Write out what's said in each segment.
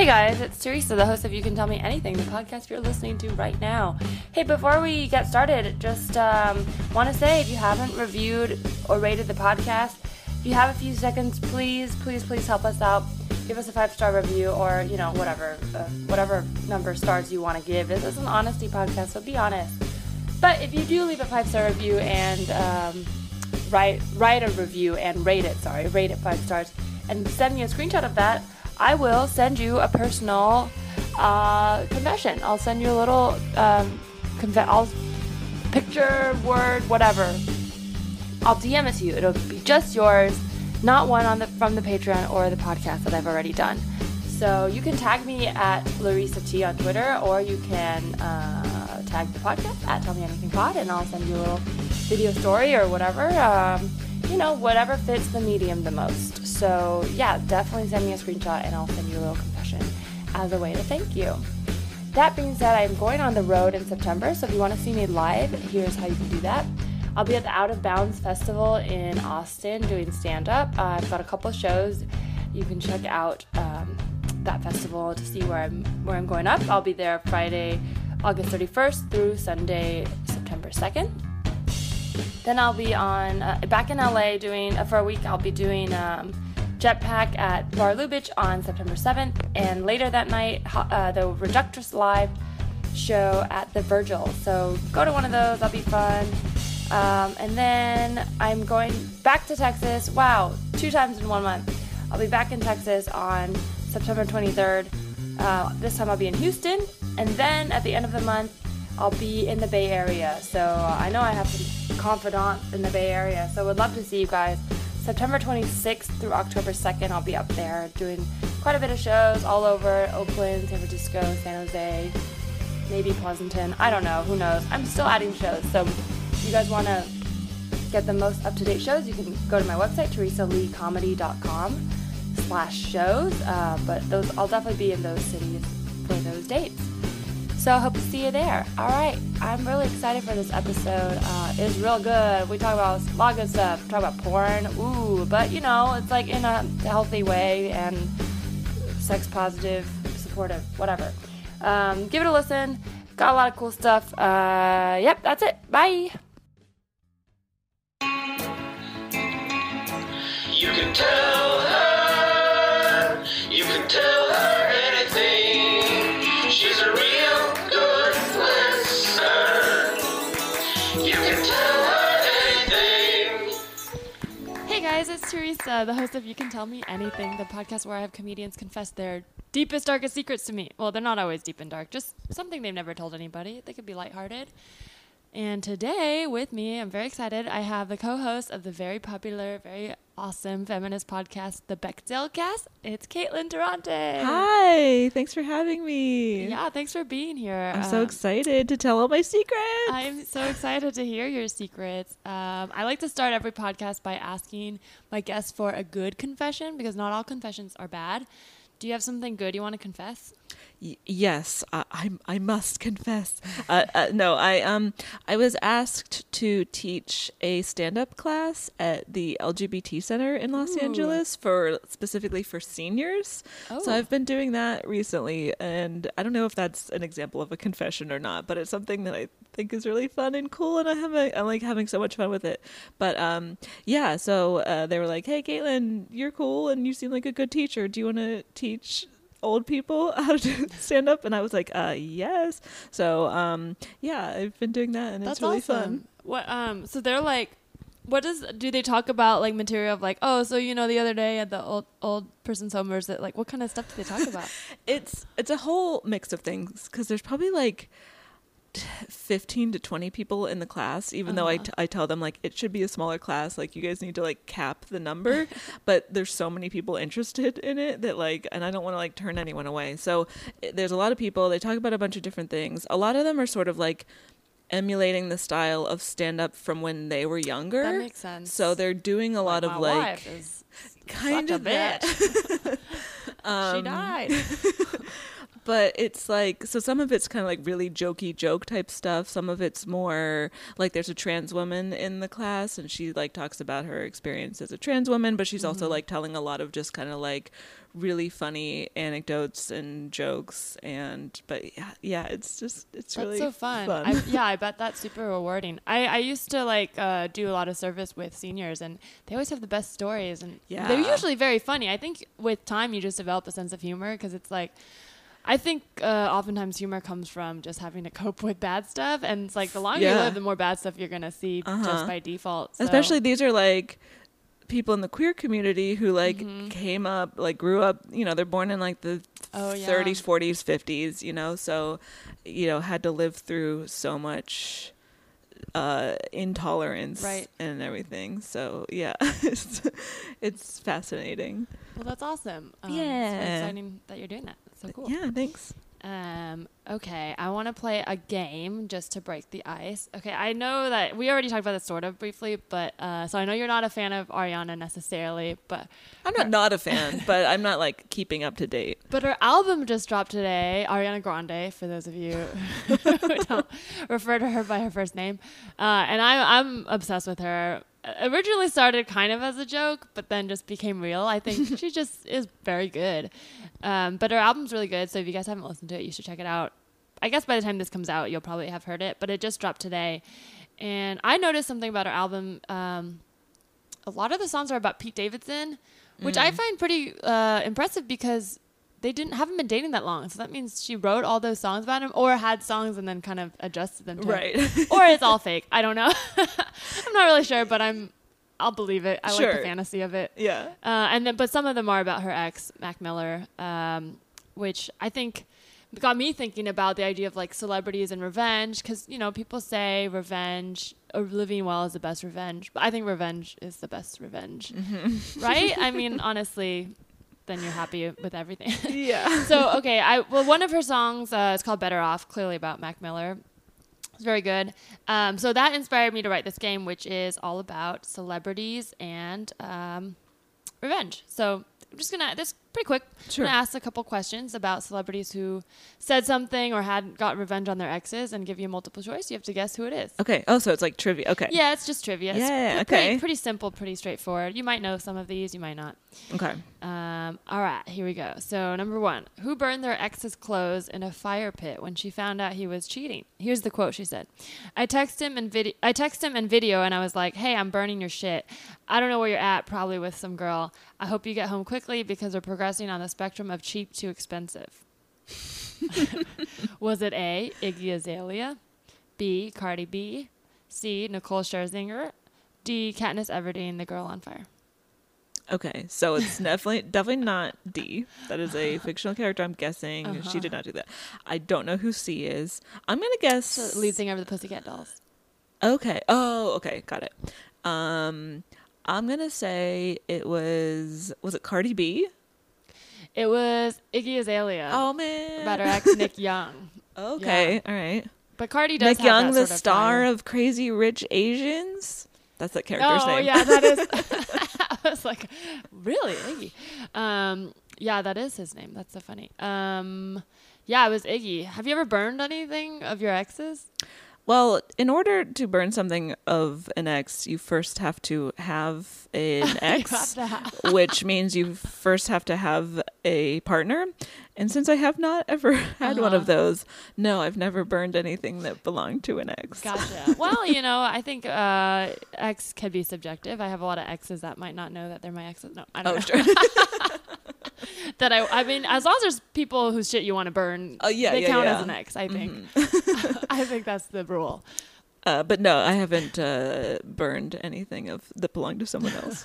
Hey guys, it's Teresa, the host of You Can Tell Me Anything, the podcast you're listening to right now. Hey, before we get started, just um, want to say if you haven't reviewed or rated the podcast, if you have a few seconds, please, please, please help us out. Give us a five star review or, you know, whatever, uh, whatever number of stars you want to give. This is an honesty podcast, so be honest. But if you do leave a five star review and um, write write a review and rate it, sorry, rate it five stars, and send me a screenshot of that, I will send you a personal uh, confession. I'll send you a little um, I'll picture, word, whatever. I'll DM it to you. It'll be just yours, not one on the from the Patreon or the podcast that I've already done. So you can tag me at Larissa T on Twitter, or you can uh, tag the podcast at Tell Me Anything Pod, and I'll send you a little video story or whatever. Um, you know, whatever fits the medium the most. So yeah, definitely send me a screenshot, and I'll send you a little confession as a way to thank you. That being said, I'm going on the road in September, so if you want to see me live, here's how you can do that. I'll be at the Out of Bounds Festival in Austin doing stand up. Uh, I've got a couple shows. You can check out um, that festival to see where I'm where I'm going up. I'll be there Friday, August 31st through Sunday, September 2nd. Then I'll be on uh, back in LA doing uh, for a week. I'll be doing um, Jetpack at Bar Lubitsch on September 7th, and later that night uh, the Reductress Live show at the Virgil. So go to one of those. That'll be fun. Um, and then I'm going back to Texas. Wow, two times in one month. I'll be back in Texas on September 23rd. Uh, this time I'll be in Houston, and then at the end of the month I'll be in the Bay Area. So I know I have some confidants in the Bay Area, so would love to see you guys. September 26th through October 2nd, I'll be up there doing quite a bit of shows all over Oakland, San Francisco, San Jose, maybe Pleasanton. I don't know. Who knows? I'm still adding shows, so if you guys want to get the most up-to-date shows, you can go to my website, teresaleecomedy.com slash shows. Uh, but those I'll definitely be in those cities for those dates. So I hope to see you there. All right, I'm really excited for this episode. Uh, it's real good. We talk about a lot of good stuff. We talk about porn, ooh, but you know, it's like in a healthy way and sex positive, supportive, whatever. Um, give it a listen. Got a lot of cool stuff. Uh, yep, that's it. Bye. You can tell her, you can tell her guys, it's Teresa, the host of You Can Tell Me Anything, the podcast where I have comedians confess their deepest, darkest secrets to me. Well, they're not always deep and dark, just something they've never told anybody. They could be lighthearted. And today, with me, I'm very excited. I have the co host of the very popular, very awesome feminist podcast, The Bechdel Cast. It's Caitlin Durante. Hi, thanks for having me. Yeah, thanks for being here. I'm so Um, excited to tell all my secrets. I'm so excited to hear your secrets. Um, I like to start every podcast by asking my guests for a good confession because not all confessions are bad. Do you have something good you want to confess? Y- yes, I, I I must confess. Uh, uh, no, I um I was asked to teach a stand-up class at the LGBT Center in Los Ooh. Angeles for specifically for seniors. Oh. So I've been doing that recently, and I don't know if that's an example of a confession or not, but it's something that I think is really fun and cool, and I have a, I'm like having so much fun with it. But um yeah, so uh, they were like, "Hey, Caitlin, you're cool, and you seem like a good teacher. Do you want to teach?" old people how to stand up and i was like uh yes so um yeah i've been doing that and it's really fun What um so they're like what does do they talk about like material of like oh so you know the other day at the old old person's home or is it like what kind of stuff do they talk about? it's it's a whole mix of things because there's probably like 15 to 20 people in the class even though I, Uh-huh. t- I tell them like it should be a smaller class like you guys need to like cap the number but there's so many people interested in it that like and i don't want to like turn anyone away so i there's a lot of people they talk about a bunch of different things a lot of them are sort of like emulating the style of stand up from when they were younger That makes sense. so they're doing a lot my of like kind of that. bitch. she Um, died. But it's like so some of it's kind of like really jokey joke type stuff. Some of it's more like there's a trans woman in the class and she like talks about her experience as a trans woman, but she's also like telling a lot of just kind of like really funny anecdotes and jokes and but yeah, yeah it's just it's That's really so fun. I, yeah, I bet that's super rewarding. I, I used to like uh, do a lot of service with seniors, and they always have the best stories, and yeah. they're usually very funny. I think with time you just develop a sense of humor because it's like. I think uh, oftentimes humor comes from just having to cope with bad stuff, and it's like the longer you live, the more bad stuff you're gonna see Uh-huh. just by default. so- especially these are like people in the queer community who like Mm-hmm. came up like grew up you know they're born in like the Oh, yeah. 30s 40s 50s you know so you know had to live through so much uh intolerance Right. and everything so yeah it's, it's fascinating well, that's awesome. Um, it's Yeah. exciting that you're doing that. That's so cool. yeah thanks Um, okay, I want to play a game just to break the ice. Okay, I know that we already talked about this sort of briefly, but uh, so I know you're not a fan of Ariana necessarily, but i'm not not a fan but i'm not like keeping up to date but her album just dropped today, Ariana Grande. For those of you who don't refer to her by her first name, uh, and I, I'm obsessed with her. Originally started kind of as a joke, but then just became real. I think she just is very good. Um, but her album's really good, so if you guys haven't listened to it, you should check it out. I guess by the time this comes out, you'll probably have heard it, but it just dropped today. And I noticed something about her album. Um, a lot of the songs are about Pete Davidson, which I find pretty uh, impressive because they didn't haven't been dating that long. So that means she wrote all those songs about him, or had songs and then kind of adjusted them. To Right. or it's all fake. I don't know. I'm not really sure, but I'm. I'll believe it. I like the fantasy of it. yeah Uh, and then, but some of them are about her ex, Mac Miller, um, which I think got me thinking about the idea of like celebrities and revenge. Because you know, people say revenge or living well is the best revenge, but I think revenge is the best revenge, right? I mean, honestly, then you're happy with everything. yeah so okay, I well, one of her songs uh, is called "Better Off," clearly about Mac Miller. It's very good. Um, so that inspired me to write this game, which is all about celebrities and um, revenge. So I'm just gonna this pretty quick. Sure. I'm gonna ask a couple questions about celebrities who said something or had got revenge on their exes, and give you a multiple choice. You have to guess who it is. okay oh so it's like trivia okay Yeah, it's just trivia. It's Yeah, pre- okay. Pretty, pretty simple, pretty straightforward. You might know some of these, you might not. okay Um, all right, here we go. So, number one, who burned their ex's clothes in a fire pit when she found out he was cheating? Here's the quote she said: "I text him and video. I text him and video, and I was like, "Hey, I'm burning your shit. I don't know where you're at. Probably with some girl. I hope you get home quickly because we're progressing on the spectrum of cheap to expensive." was it A. Iggy Azalea, B. Cardi B, C. Nicole Scherzinger, D. Katniss Everdeen, the girl on fire? Okay, so it's definitely definitely not D. That is a fictional character. I'm guessing Uh-huh. she did not do that. I don't know who C is. I'm gonna guess. So lead singer of the Pussycat Dolls. Okay. Oh, okay, got it. Um, I'm gonna say it was was it Cardi B? It was Iggy Azalea Oh man. about her ex Nick Young. Okay, all right. But Cardi does Nick have Young, the of star of Crazy Rich Asians. That's that character's Oh name. Oh yeah, that is. I was like, really, Iggy? Um, yeah, that is his name. That's so funny. Um, yeah, it was Iggy. Have you ever burned anything of your exes? Well, in order to burn something of an ex, you first have to have an ex, have- which means you first have to have a partner. And since I have not ever had one of Uh-huh. those, no, I've never burned anything that belonged to an ex. Gotcha. well, you know, I think uh, ex can be subjective. I have a lot of exes that might not know that they're my exes. No, I don't Oh, know. sure. that I, I mean, as long as there's people whose shit you want to burn, Oh, yeah, they yeah, count yeah. as an ex. I think. I think that's the rule. Uh, but no, I haven't uh, burned anything of that belonged to someone else.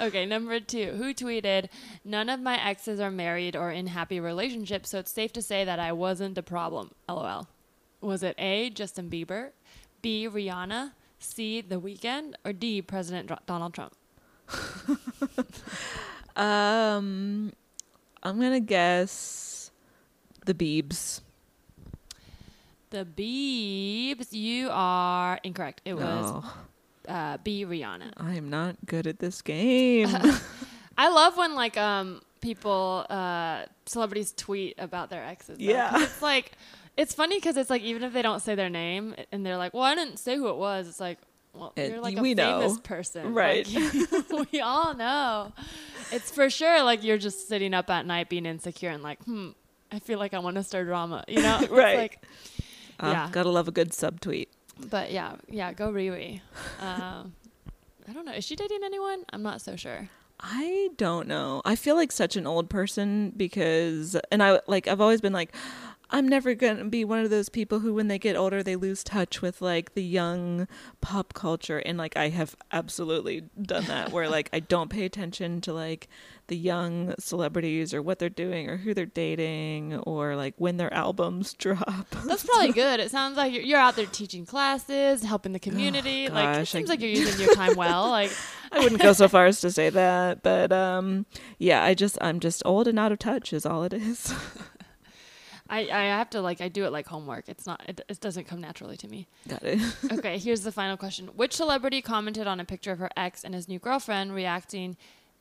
Okay, number two. Who tweeted, None of my exes are married or in happy relationships, so it's safe to say that I wasn't the problem. LOL. Was it A, Justin Bieber, B, Rihanna, C, The Weeknd, or D, President Dr- Donald Trump? Um, I'm gonna guess the Beebs. The Biebs, you are incorrect. It was Oh, uh, B, Rihanna. I am not good at this game. I love when like um people, uh, celebrities tweet about their exes. though, Yeah. It's like, it's funny because it's like, even if they don't say their name and they're like, well, I didn't say who it was, it's like, well, you're like a we famous know. person. Right. Like, we all know. It's for sure like you're just sitting up at night being insecure and like, hmm, I feel like I want to start drama, you know? Right. like, Uh, yeah. Gotta love a good subtweet. But yeah, yeah, go Riri. Um, I don't know. Is she dating anyone? I'm not so sure. I don't know. I feel like such an old person because, and I like, I've always been like, I'm never gonna be one of those people who, when they get older, they lose touch with like the young pop culture, and like I have absolutely done that, where like I don't pay attention to like the young celebrities or what they're doing or who they're dating or like when their albums drop. That's probably good. It sounds like you're, you're out there teaching classes, helping the community. like it gosh, I- seems like you're using your time well. Like I wouldn't go so far as to say that, but um, yeah, I just I'm just old and out of touch is all it is. I, I have to like I do it like homework. It's not it, it doesn't come naturally to me. Got it. Okay, here's the final question. Which celebrity commented on a picture of her ex and his new girlfriend reacting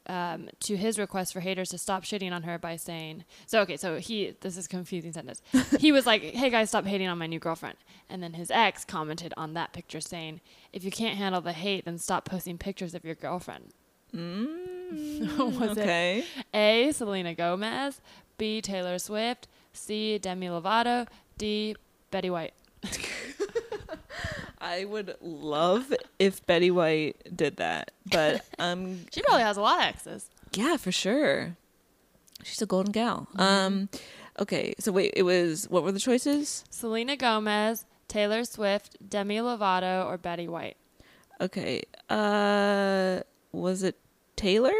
um, to his request for haters to stop shitting on her by saying, so okay, so he, this is confusing sentence. he was like, hey guys, stop hating on my new girlfriend. And then his ex commented on that picture saying, if you can't handle the hate, then stop posting pictures of your girlfriend. was it okay. A, Selena Gomez, B, Taylor Swift, C, Demi Lovato, D, Betty White. I would love if Betty White did that, but um, She probably has a lot of exes. yeah, for sure. She's a golden gal. Um, okay, so wait, it was what were the choices? Selena Gomez, Taylor Swift, Demi Lovato, or Betty White. Okay, uh, was it Taylor?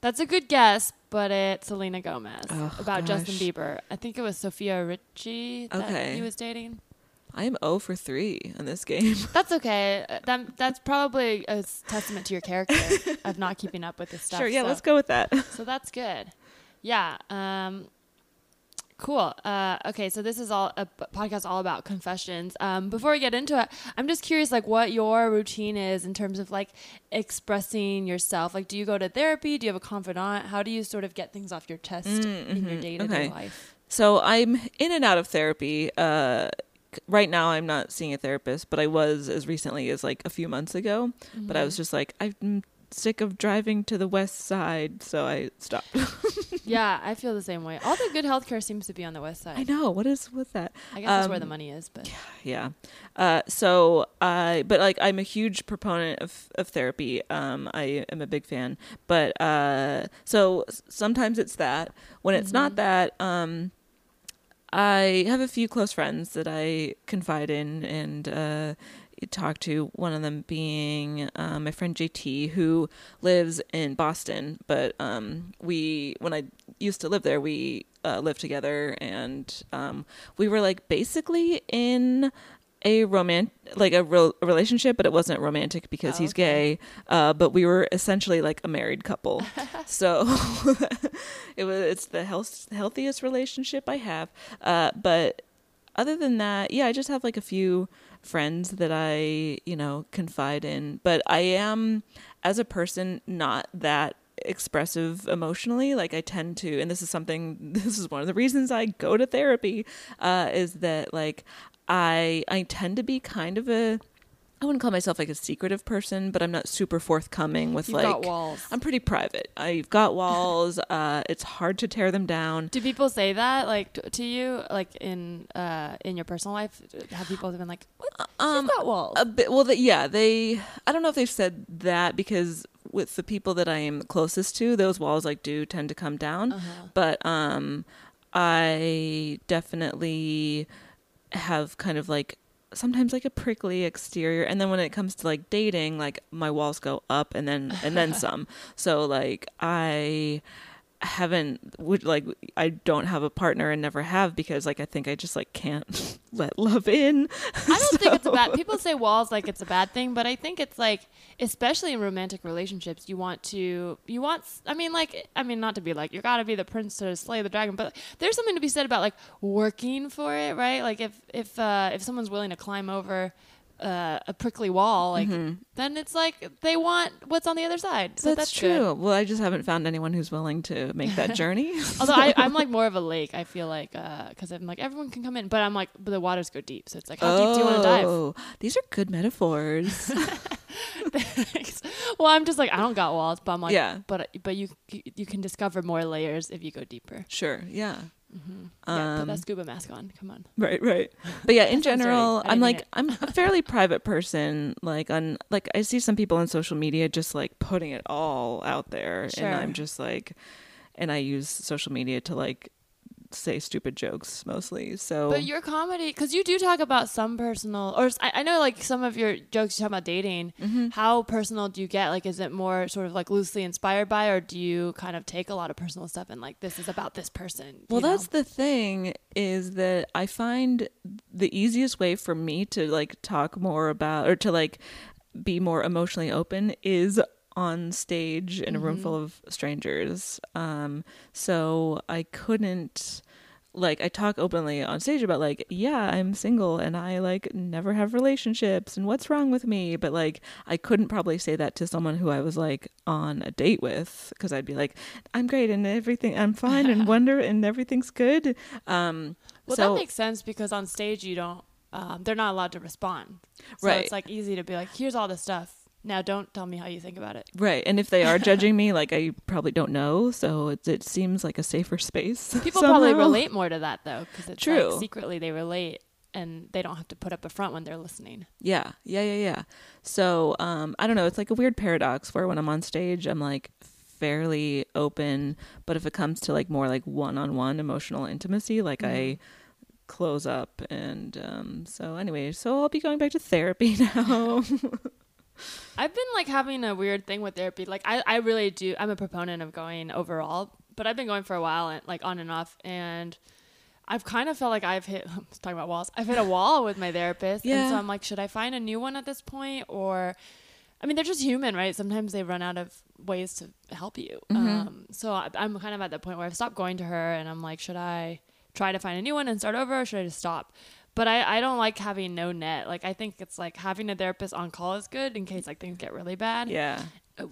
That's a good guess, but it's Selena Gomez Oh, about Justin. Bieber. I think it was Sofia Richie that Okay. he was dating. I am 0 for three in this game. That's okay. Uh, That, that's probably a testament to your character of not keeping up with this stuff. sure, yeah, so. let's go with that. So that's good. Yeah. Um, cool. Uh, okay, so this is all a podcast all about confessions. Um, before we get into it, I'm just curious, like, what your routine is in terms of like expressing yourself. Like, do you go to therapy? Do you have a confidant? How do you sort of get things off your chest in your day to day life? So I'm in and out of therapy. Uh, right now, I'm not seeing a therapist, but I was as recently as like a few months ago. But I was just like, I'm sick of driving to the west side, so I stopped. yeah, I feel the same way. All the good healthcare seems to be on the west side. I know what is with that. I guess that's where the Um, money is, but Yeah. Uh, so I, but like, I'm a huge proponent of, of therapy. Um, I am a big fan, but, uh, so sometimes it's that when it's not that, um, I have a few close friends that I confide in and, uh, talk to one of them being um, my friend JT who lives in Boston but um, we when I used to live there we uh, lived together and um, we were like basically in a romantic like a, real relationship but it wasn't romantic because Oh, he's okay. gay uh, but we were essentially like a married couple so it was it's the health, healthiest relationship I have uh, but other than that, yeah, I just have like a few friends that I, you know, confide in. But I am, as a person, not that expressive emotionally. Like I tend to, and this is something, this is one of the reasons I go to therapy, uh, is that like I, I tend to be kind of a, I wouldn't call myself like a secretive person, but I'm not super forthcoming with you've like, got walls. I'm pretty private. I've got walls. uh, it's hard to tear them down. Do people say that like t- to you, like in uh in your personal life? Have people been like, "What? Um, She's got walls." A bit. Well, the, yeah, they. I don't know if they've said that because with the people that I am closest to, those walls like do tend to come down. Uh-huh. But um, I definitely have kind of like sometimes like a prickly exterior and then when it comes to like dating like my walls go up and then and then some. So like i haven't would like i don't have a partner and never have because like i think i just like can't let love in I don't think it's a bad. People say walls like it's a bad thing, but I think it's like, especially in romantic relationships, you want to, you want. I mean, like, I mean, not to be like you got to be the prince to slay the dragon, but there's something to be said about like working for it, right? Like if if uh, if someone's willing to climb over uh, a prickly wall, like Mm-hmm. then it's like they want what's on the other side. So that's, that's, true. good. Well, I just haven't found anyone who's willing to make that journey. Although I, I'm like more of a lake. I feel like because I'm like everyone can come in, but I'm like but the waters go deep, so it's like how deep do you want to dive? Oh, These are good metaphors. well, I'm just like I don't got walls, but I'm like Yeah. but but you you can discover more layers if you go deeper. sure. Yeah. Yeah, put Um, that scuba mask on. Come on. Right, right. But yeah, in general. I I'm like. I'm a fairly private person. Like on like I see some people on social media just like putting it all out there Sure. and I'm just like and I use social media to like say stupid jokes mostly. So But your comedy, because you do talk about some personal, or I know like some of your jokes you talk about dating. Mm-hmm. How personal do you get? Like, is it more sort of like loosely inspired by, or do you kind of take a lot of personal stuff and like this is about this person? Well, know? that's the thing is that I find the easiest way for me to like talk more about or to like be more emotionally open is on stage in a room full of strangers. Um so I couldn't like I talk openly on stage about like yeah, I'm single and I like never have relationships and what's wrong with me, but like I couldn't probably say that to someone who I was like on a date with because I'd be like I'm great and everything I'm fine and wonder and everything's good. Um well, so that makes sense because on stage you don't, um, they're not allowed to respond. So Right. it's like easy to be like, here's all the stuff. Now don't tell me how you think about it. right, and if they are judging me, like I probably don't know, so it, it seems like a safer space. People probably relate more to that though, because it's True. like secretly they relate and they don't have to put up a front when they're listening. Yeah, yeah, yeah, yeah. So um, I don't know. It's like a weird paradox where when I'm on stage, I'm like fairly open, but if it comes to like more like one-on-one emotional intimacy, like I close up. And um, so anyway, so I'll be going back to therapy now. I've been like having a weird thing with therapy. Like I, I really do. I'm a proponent of going overall, but I've been going for a while and like on and off, and I've kind of felt like I've hit. I'm talking about walls. I've hit a wall with my therapist, and so I'm like, should I find a new one at this point, or? I mean, they're just human, right? Sometimes they run out of ways to help you. Um, so I, I'm kind of at that point where I've stopped going to her, and I'm like, should I try to find a new one and start over, or should I just stop? But I, I don't like having no net. Like I think it's like having a therapist on call is good in case like things get really bad. yeah.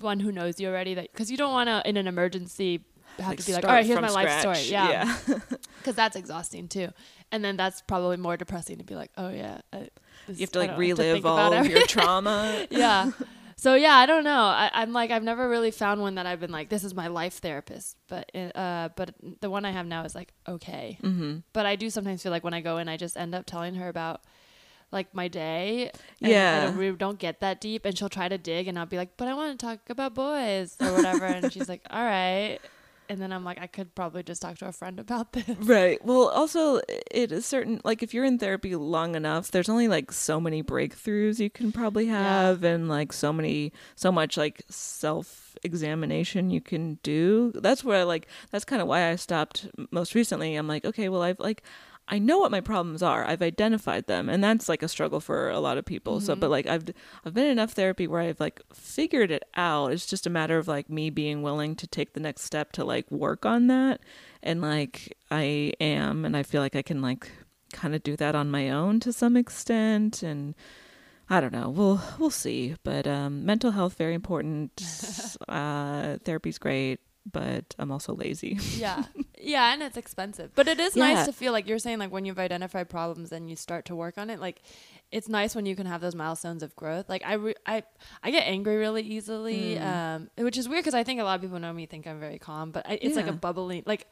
One who knows you already that because you don't want to in an emergency have Like to be like, all right, here's my life story. Yeah, Yeah. because that's exhausting too. And then that's probably more depressing to be like, oh yeah, uh, this- You have to like relive all of your trauma. yeah. So yeah, I don't know. I, I'm like I've never really found one that I've been like this is my life therapist, but uh, but the one I have now is like okay. Mm-hmm. But I do sometimes feel like when I go in, I just end up telling her about like my day. And Yeah. I don't, we don't get that deep, and she'll try to dig, and I'll be like, but I want to talk about boys or whatever, and she's like, all right. And then I'm like, I could probably just talk to a friend about this. Right. Well, also, it is certain, like, if you're in therapy long enough, there's only like so many breakthroughs you can probably have, and like so many, so much like self examination you can do. That's where, I like, that's kind of why I stopped most recently. I'm like, okay, well, I've like, I know what my problems are. I've identified them, and that's like a struggle for a lot of people. So, but like I've I've been in enough therapy where I've like figured it out. It's just a matter of like me being willing to take the next step to like work on that, and like I am, and I feel like I can like kind of do that on my own to some extent, and I don't know. We'll we'll see. But um, mental health very important. uh, therapy's great, but I'm also lazy. yeah yeah and it's expensive but it is Yeah. nice to feel like you're saying like when you've identified problems and you start to work on it like it's nice when you can have those milestones of growth like i re- i i get angry really easily Mm. um which is weird because i think a lot of people know me think i'm very calm but I, it's like a Yeah. bubbling like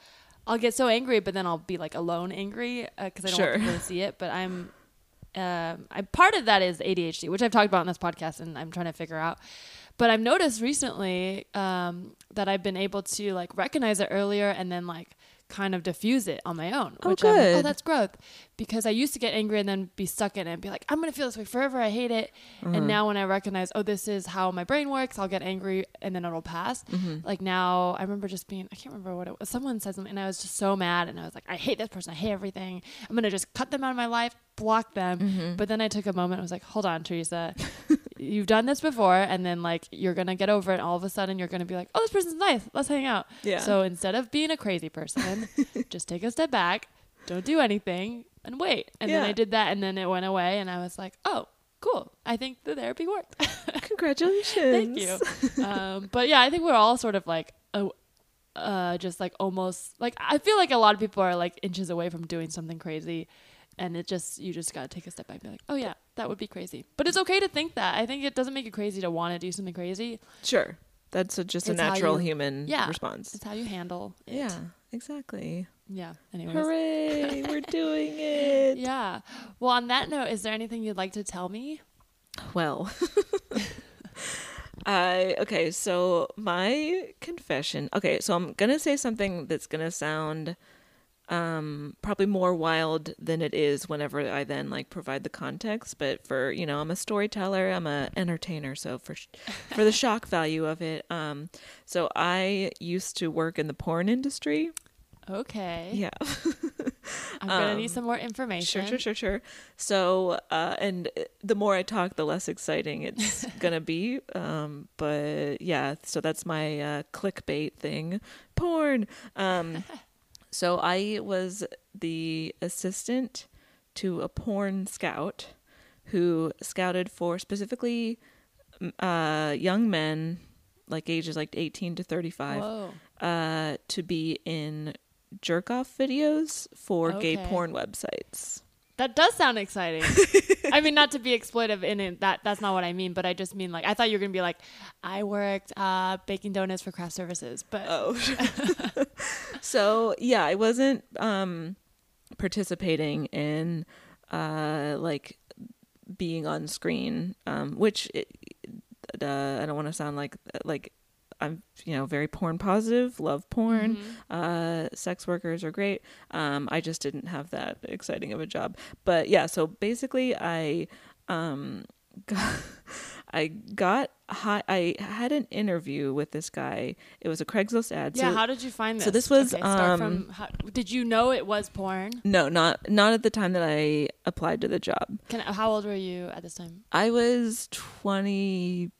i'll get so angry but then i'll be like alone angry because i don't Sure. want people to see it but i'm um, I part of that is ADHD, which I've talked about in this podcast, and I'm trying to figure out. But I've noticed recently um, that I've been able to like recognize it earlier and then like kind of diffuse it on my own. Oh, which I'm oh, that's growth. Because I used to get angry and then be stuck in it and be like, I'm gonna feel this way forever. I hate it. Mm-hmm. And now when I recognize, oh, this is how my brain works, I'll get angry and then it'll pass. Mm-hmm. Like now, I remember just being, I can't remember what it was. Someone said something and I was just so mad and I was like, I hate this person. I hate everything. I'm gonna just cut them out of my life, block them. Mm-hmm. But then I took a moment. I was like, hold on, Teresa. You've done this before, and then like you're gonna get over it. And all of a sudden, you're gonna be like, "Oh, this person's nice. Let's hang out." Yeah. So instead of being a crazy person, just take a step back, don't do anything, and wait. And then I did that, and then it went away, and I was like, "Oh, cool. I think the therapy worked. Congratulations. Thank you. um, but yeah, I think we're all sort of like, oh, uh, just like almost like I feel like a lot of people are like inches away from doing something crazy, and it just you just gotta take a step back and be like, oh yeah, that would be crazy. But it's okay to think that. I think it doesn't make it crazy to want to do something crazy. Sure. That's a, just a It's how natural you- human Yeah. response. It's how you handle it. Yeah, exactly. Yeah. Anyways. Hooray, we're doing it. Yeah. Well, on that note, is there anything you'd like to tell me? Well, I okay, so my confession. Okay, so I'm going to say something that's going to sound um probably more wild than it is whenever I then like provide the context, but for, you know, I'm a storyteller, I'm a entertainer, so for sh- for the shock value of it, um so I used to work in the porn industry. Okay. Yeah. I'm gonna need some more information. Sure, sure, sure, sure. So, uh, and the more I talk, the less exciting it's gonna be. Um, but yeah, so that's my uh, clickbait thing, porn. Um, so I was the assistant to a porn scout who scouted for specifically uh, young men, like ages like eighteen to thirty-five, uh, to be in jerk off videos for gay porn websites. That does sound exciting. I mean, not to be exploitive in it. That that's not what I mean. But I just mean like I thought you were gonna be like, I worked uh, baking donuts for craft services, but Oh. so yeah, I wasn't um participating in uh like being on screen, um, which it, uh, I don't want to sound like like I'm you know very porn positive, love porn. Uh, sex workers are great. Um, I just didn't have that exciting of a job. But yeah, so basically, I um got, I got hi- I had an interview with this guy. It was a Craigslist ad. yeah. so, how did you find this? so this was, okay, start um, from how, did you know it was porn? no, not not at the time that I applied to the job. Can how old were you at this time? I was twenty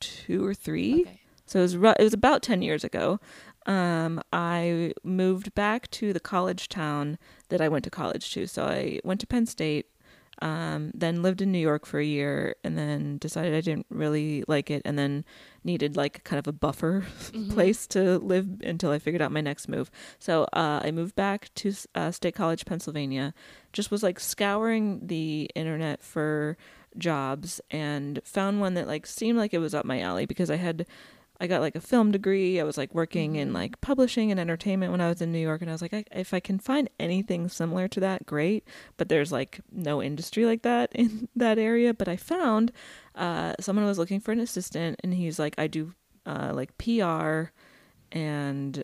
two or three. Okay. So it was ru- it was about 10 years ago. Um, I moved back to the college town that I went to college to. So I went to Penn State, um, then lived in New York for a year, and then decided I didn't really like it, and then needed like kind of a buffer place to live until I figured out my next move. So uh, I moved back to uh, State College, Pennsylvania. Just was like scouring the internet for jobs and found one that like seemed like it was up my alley because I had I got like a film degree. I was like working in like publishing and entertainment when I was in New York, and I was like, I, if I can find anything similar to that, great. But there's like no industry like that in that area. But I found uh, someone was looking for an assistant, and he's like, I do uh, like PR, and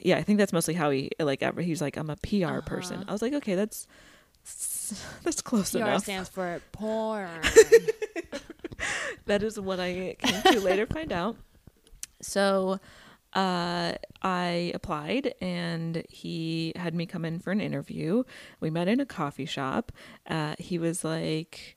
yeah, I think that's mostly how he like. ever He's like, I'm a PR person. I was like, okay, that's that's close PR enough. PR stands for porn. that is what I came to later find out. So uh, I applied and he had me come in for an interview. We met in a coffee shop. Uh, he was like,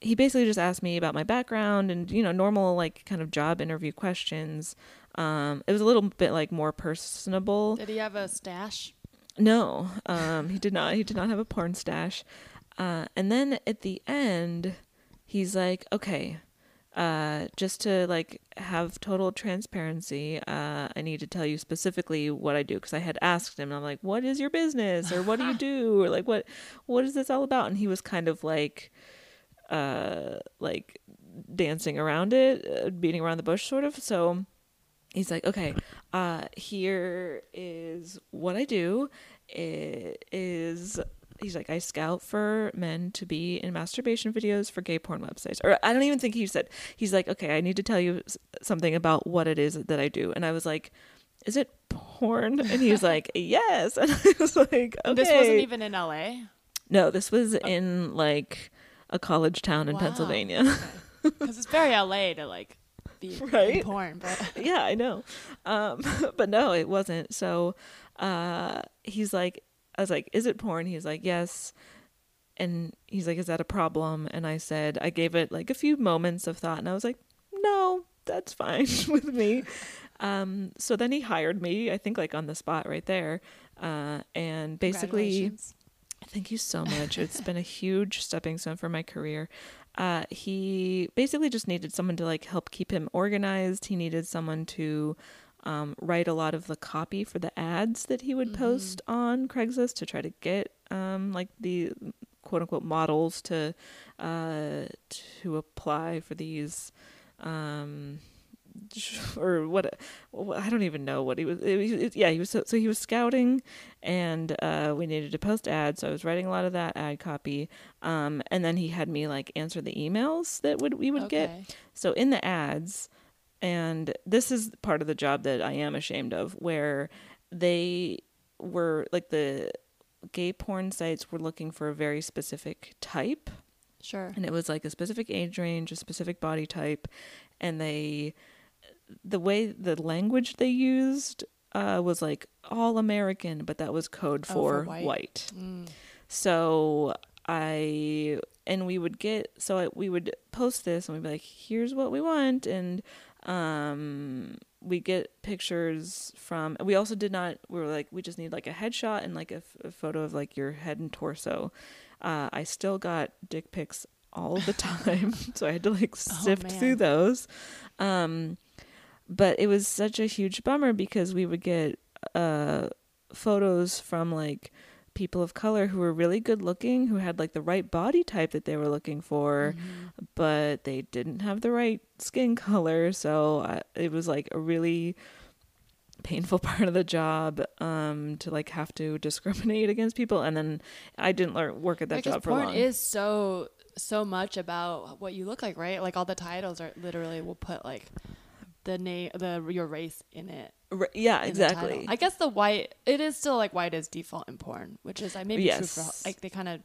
he basically just asked me about my background and, you know, normal, like, kind of job interview questions. Um, it was a little bit like more personable. Did he have a stash? No, um, he did not. He did not have a porn stash. Uh, and then at the end, he's like, "Okay, uh, just to like have total transparency, uh, I need to tell you specifically what I do because I had asked him. I'm like, "What is your business? Or what do you do? Or like, what what is this all about?" And he was kind of like, uh, like dancing around it, uh, beating around the bush, sort of. So he's like, okay, uh, here is what I do. It is he's like, I scout for men to be in masturbation videos for gay porn websites. Or I don't even think he said. He's like, okay, I need to tell you something about what it is that I do. And I was like, is it porn? And he's like, yes. And I was like, okay. And This wasn't even in LA. No, this was in like a college town in Wow. Pennsylvania. Because it's very LA to like be Right? in porn, but yeah, I know. Um, but no, it wasn't. So uh, he's like, I was like, is it porn? He's like, yes. And he's like, is that a problem? And I said, I gave it like a few moments of thought, and I was like, no, that's fine with me. Um, so then he hired me, I think like on the spot right there. Uh, and basically, Thank you so much. It's been a huge stepping stone for my career. uh, he basically just needed someone to like help keep him organized. He needed someone to um, write a lot of the copy for the ads that he would post on Craigslist to try to get um, like the quote unquote models to uh, to apply for these um, or what I don't even know what he was. It, it, yeah, he was so, so he was scouting, and uh, we needed to post ads. So I was writing a lot of that ad copy, um, and then he had me like answer the emails that would we would get. So in the ads, and this is part of the job that I am ashamed of, where they were like the gay porn sites were looking for a very specific type Sure. and it was like a specific age range, a specific body type, and they the way the language they used uh, was like all American, but that was code Oh, for, for white. white. Mm. So I and we would get so I, we would post this and we'd be like, here's what we want, and um we get pictures from we also did not we were like we just need like a headshot and like a, f- a photo of like your head and torso uh i still got dick pics all the time so i had to like sift man. through those um but it was such a huge bummer because we would get uh photos from like people of color who were really good looking who had like the right body type that they were looking for Mm-hmm. but they didn't have the right skin color so I, it was like a really painful part of the job um to like have to discriminate against people and then i didn't learn work at that because job for porn long is so so much about what you look like, right? Like all the titles are literally will put like the name, the your race in it. Yeah in exactly I guess the white it is still like white is default in porn, which is like maybe true for like they kind of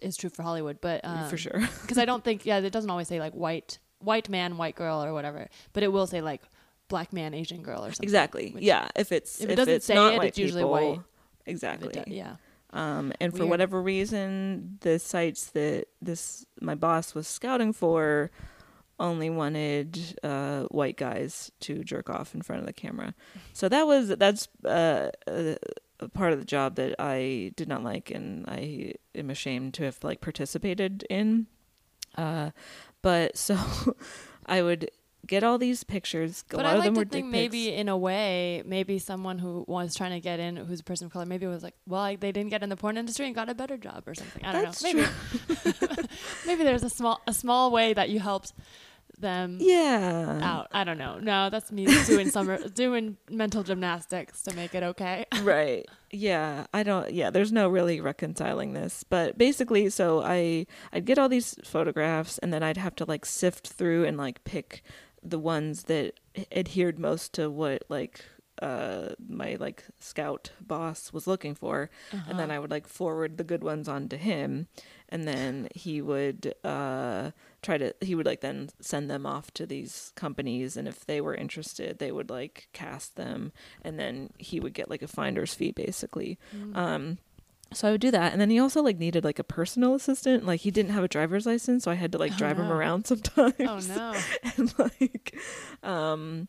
is true for Hollywood, but um, for sure because I don't think yeah it doesn't always say like white white man white girl or whatever, but it will say like black man Asian girl or something. exactly yeah if it's If it doesn't it's say not it, white it's usually people, white. Exactly yeah. Um, and for Weird. whatever reason, the sites that this my boss was scouting for only wanted uh, white guys to jerk off in front of the camera. So that was that's uh, a, a part of the job that I did not like, and I am ashamed to have like participated in. Uh, but so I would get all these pictures. A But lot I of them like to think maybe in a way, maybe someone who was trying to get in, who's a person of color, maybe was like, well, like, they didn't get in the porn industry and got a better job or something. I don't That's know. Maybe maybe there's a small a small way that you helped them yeah. out. I don't know. No, that's me doing summer doing mental gymnastics to make it okay. right yeah i don't yeah there's no really reconciling this but basically so i i'd get all these photographs and then i'd have to like sift through and like pick the ones that adhered most to what like uh my like scout boss was looking for and then i would like forward the good ones on to him and then he would uh try to he would like then send them off to these companies and if they were interested they would like cast them and then he would get like a finder's fee basically um so I would do that, and then he also like needed like a personal assistant. Like he didn't have a driver's license, so I had to like Oh, drive him around sometimes. oh no. and like, um,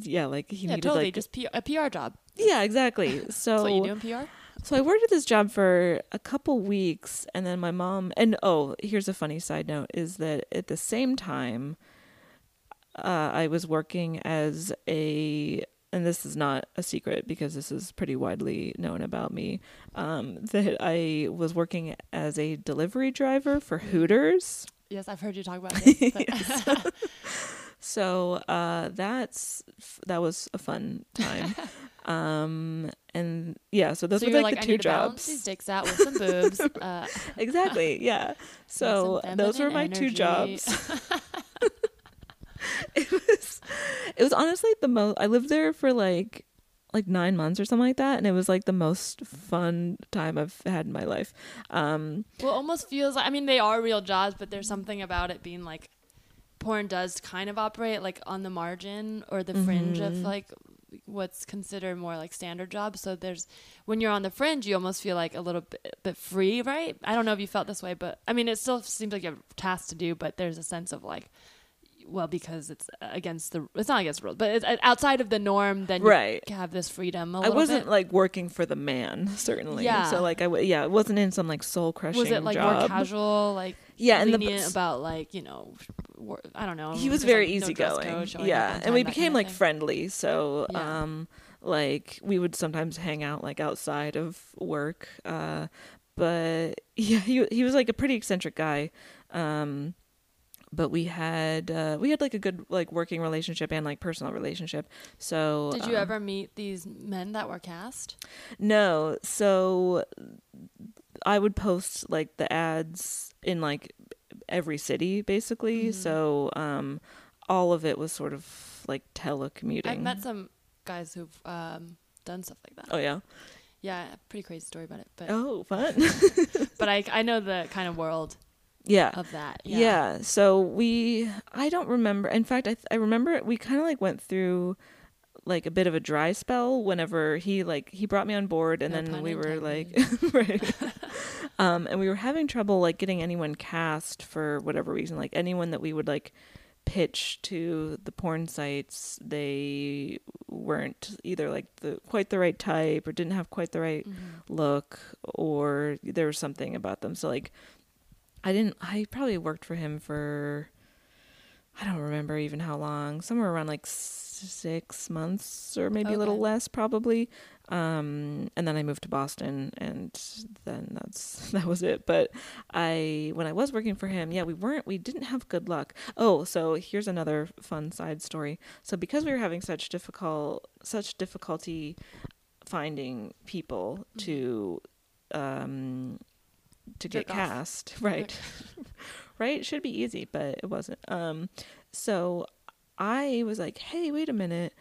yeah, like he Yeah, needed totally. like Just P- a PR job. yeah, exactly. So what you do in PR. So I worked at this job for a couple weeks, and then my mom and oh, here's a funny side note: is that at the same time, uh, I was working as a, and this is not a secret because this is pretty widely known about me, um, that I was working as a delivery driver for Hooters. Yes, I've heard you talk about this. So uh, that's that was a fun time. um, and yeah, so those so were like, like, the I two jobs. these dicks out with some boobs. Uh, exactly yeah so those were my two jobs it was it was honestly the most i lived there for like like nine months or something like that and it was like the most fun time i've had in my life um Well, it almost feels like I mean they are real jobs, but there's something about it being like porn does kind of operate like on the margin or the fringe of Mhm. like what's considered more like standard jobs. So there's when you're on the fringe, you almost feel like a little bit, bit free, right? I don't know if you felt this way, but I mean it still seems like you have tasks to do, but there's a sense of like well because it's against the it's not against the rules, but it's uh, outside of the norm. Then Right. you have this freedom. A I wasn't bit. like working for the man, certainly. Yeah. So like I w- yeah, it wasn't in some like soul crushing. was it like job. more casual, like Yeah, and the- about like you know, I don't know. he was very like, no easygoing. code, yeah, and we became kind of like thing. friendly. So Yeah. um, like we would sometimes hang out like outside of work. Uh, but yeah, he he was like a pretty eccentric guy. Um, but we had uh, we had like a good like working relationship and like personal relationship. So Did you um, ever meet these men that were cast? No. So I would post like the ads in like every city basically. Mm-hmm. So um all of it was sort of like telecommuting. I've met some guys who've um, done stuff like that. Oh yeah. Yeah, pretty crazy story about it, but Oh, fun. but I I know the kind of world yeah. of that. yeah. Yeah. So we I don't remember. In fact, I th- I remember we kind of like went through like a bit of a dry spell whenever he like he brought me on board and No then we were like right um and we were having trouble like getting anyone cast for whatever reason like anyone that we would like pitch to the porn sites they weren't either like the quite the right type or didn't have quite the right Mm-hmm. look or there was something about them so like i didn't i probably worked for him for i don't remember even how long somewhere around like six months or maybe a little less probably. Um and then i moved to boston and then that's that was it. But i when i was working for him yeah we weren't we didn't have good luck. Oh so here's another fun side story. So because we were having such difficult such difficulty finding people to um to get off. cast right? Right? Should be easy but it wasn't. Um so i was like hey wait a minute.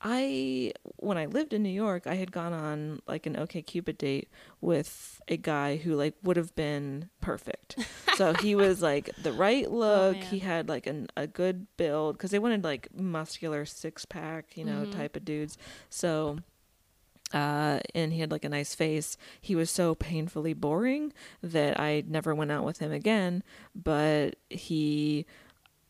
I when i lived in new york i had gone on like an OkCupid date with a guy who like would have been perfect. So he was like the right look. man. he had like an, a good build because they wanted like muscular six pack you know type of dudes. So uh, and he had like a nice face. He was so painfully boring that I never went out with him again. But he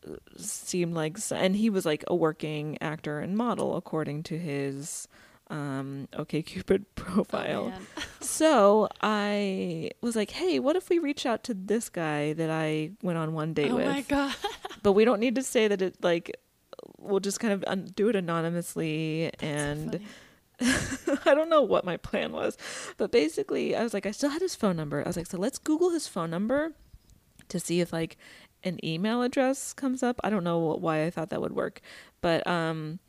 uh, seemed like, and he was like a working actor and model according to his um OkCupid profile Oh, so i was like hey what if we reach out to this guy that i went on one date Oh with my god. but we don't need to say that it like we'll just kind of un- do it anonymously and funny. I don't know what my plan was, but basically, I was like, I still had his phone number. I was like, so let's Google his phone number to see if like an email address comes up. I don't know why I thought that would work, but um,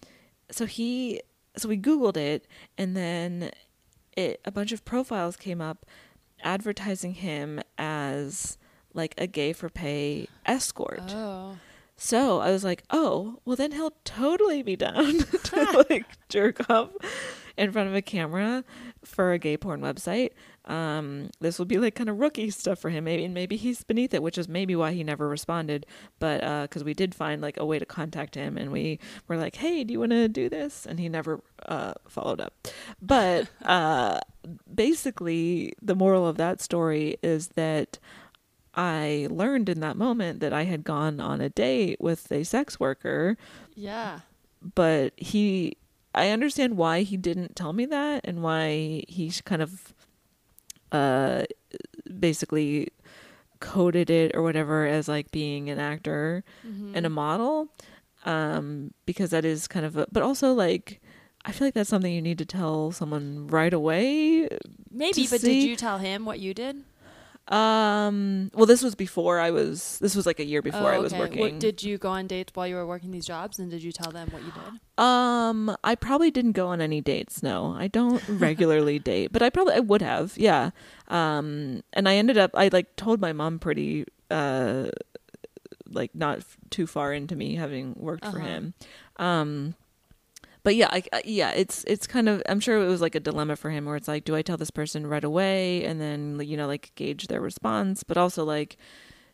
so he, so we Googled it, and then it a bunch of profiles came up advertising him as like a gay for pay escort. Oh. So I was like, oh, well, then he'll totally be down to like jerk off in front of a camera for a gay porn website. Um, this will be like kind of rookie stuff for him, maybe, and maybe he's beneath it, which is maybe why he never responded. But because we did find like a way to contact him, and we were like, hey, do you want to do this? And he never uh, followed up. But uh, basically, the moral of that story is that. I learned in that moment that I had gone on a date with a sex worker, Yeah. but he I understand why he didn't tell me that and why he kind of uh basically coded it or whatever as like being an actor and a model um because that is kind of a, but also like I feel like that's something you need to tell someone right away Maybe, but see- did you tell him what you did? Um well this was before I was this was like a year before Oh, I was okay. working What, did you go on dates while you were working these jobs, and did you tell them what you did? Um, I probably didn't go on any dates. No, I don't regularly date, but I probably I would have. Yeah. Um, and I ended up I like told my mom pretty uh like not f- too far into me having worked for Uh-huh. him. Um but yeah, I, I- uh, yeah, it's it's kind of I'm sure it was like a dilemma for him where it's like do I tell this person right away and then you know like gauge their response, but also like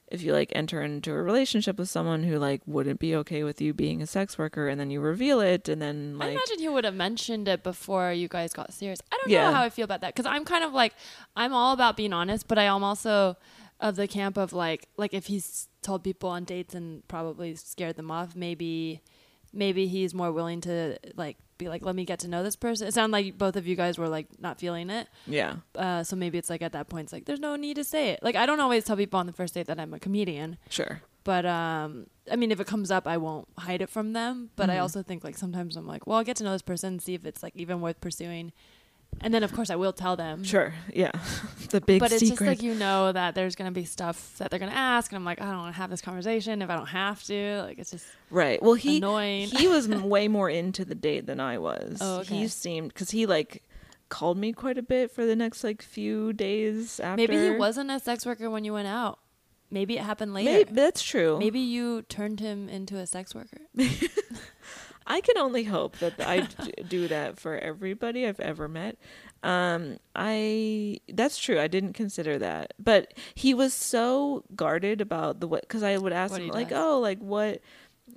if you like enter into a relationship with someone who like wouldn't be okay with you being a sex worker and then you reveal it and then I imagine he would have mentioned it before you guys got serious. I don't Yeah. know how I feel about that because I'm kind of like I'm all about being honest, but I am also of the camp of like like if he's told people on dates and probably scared them off, maybe maybe he's more willing to like be like, let me get to know this person. It sounded like both of you guys were like not feeling it. Yeah. Uh, so maybe it's like at that point, it's like there's no need to say it. Like I don't always tell people on the first date that I'm a comedian, Sure. but um, I mean, if it comes up, I won't hide it from them. But I Mhm. also think like sometimes I'm like, well, I'll get to know this person, and see if it's like even worth pursuing, and then of course I will tell them. Sure. Yeah. the big secret. but it's secret. just like you know that there's gonna be stuff that they're gonna ask, and I'm like, I don't want to have this conversation if I don't have to. Like it's just right. Well, he annoying. he was way more into the date than I was. Oh, okay. He seemed because he like called me quite a bit for the next like few days after. Maybe he wasn't a sex worker when you went out. Maybe it happened later. Maybe, that's true. Maybe you turned him into a sex worker. I can only hope that I do that for everybody I've ever met. Um, I that's true. I didn't consider that, but he was so guarded about the what because I would ask him like, does. "Oh, like what,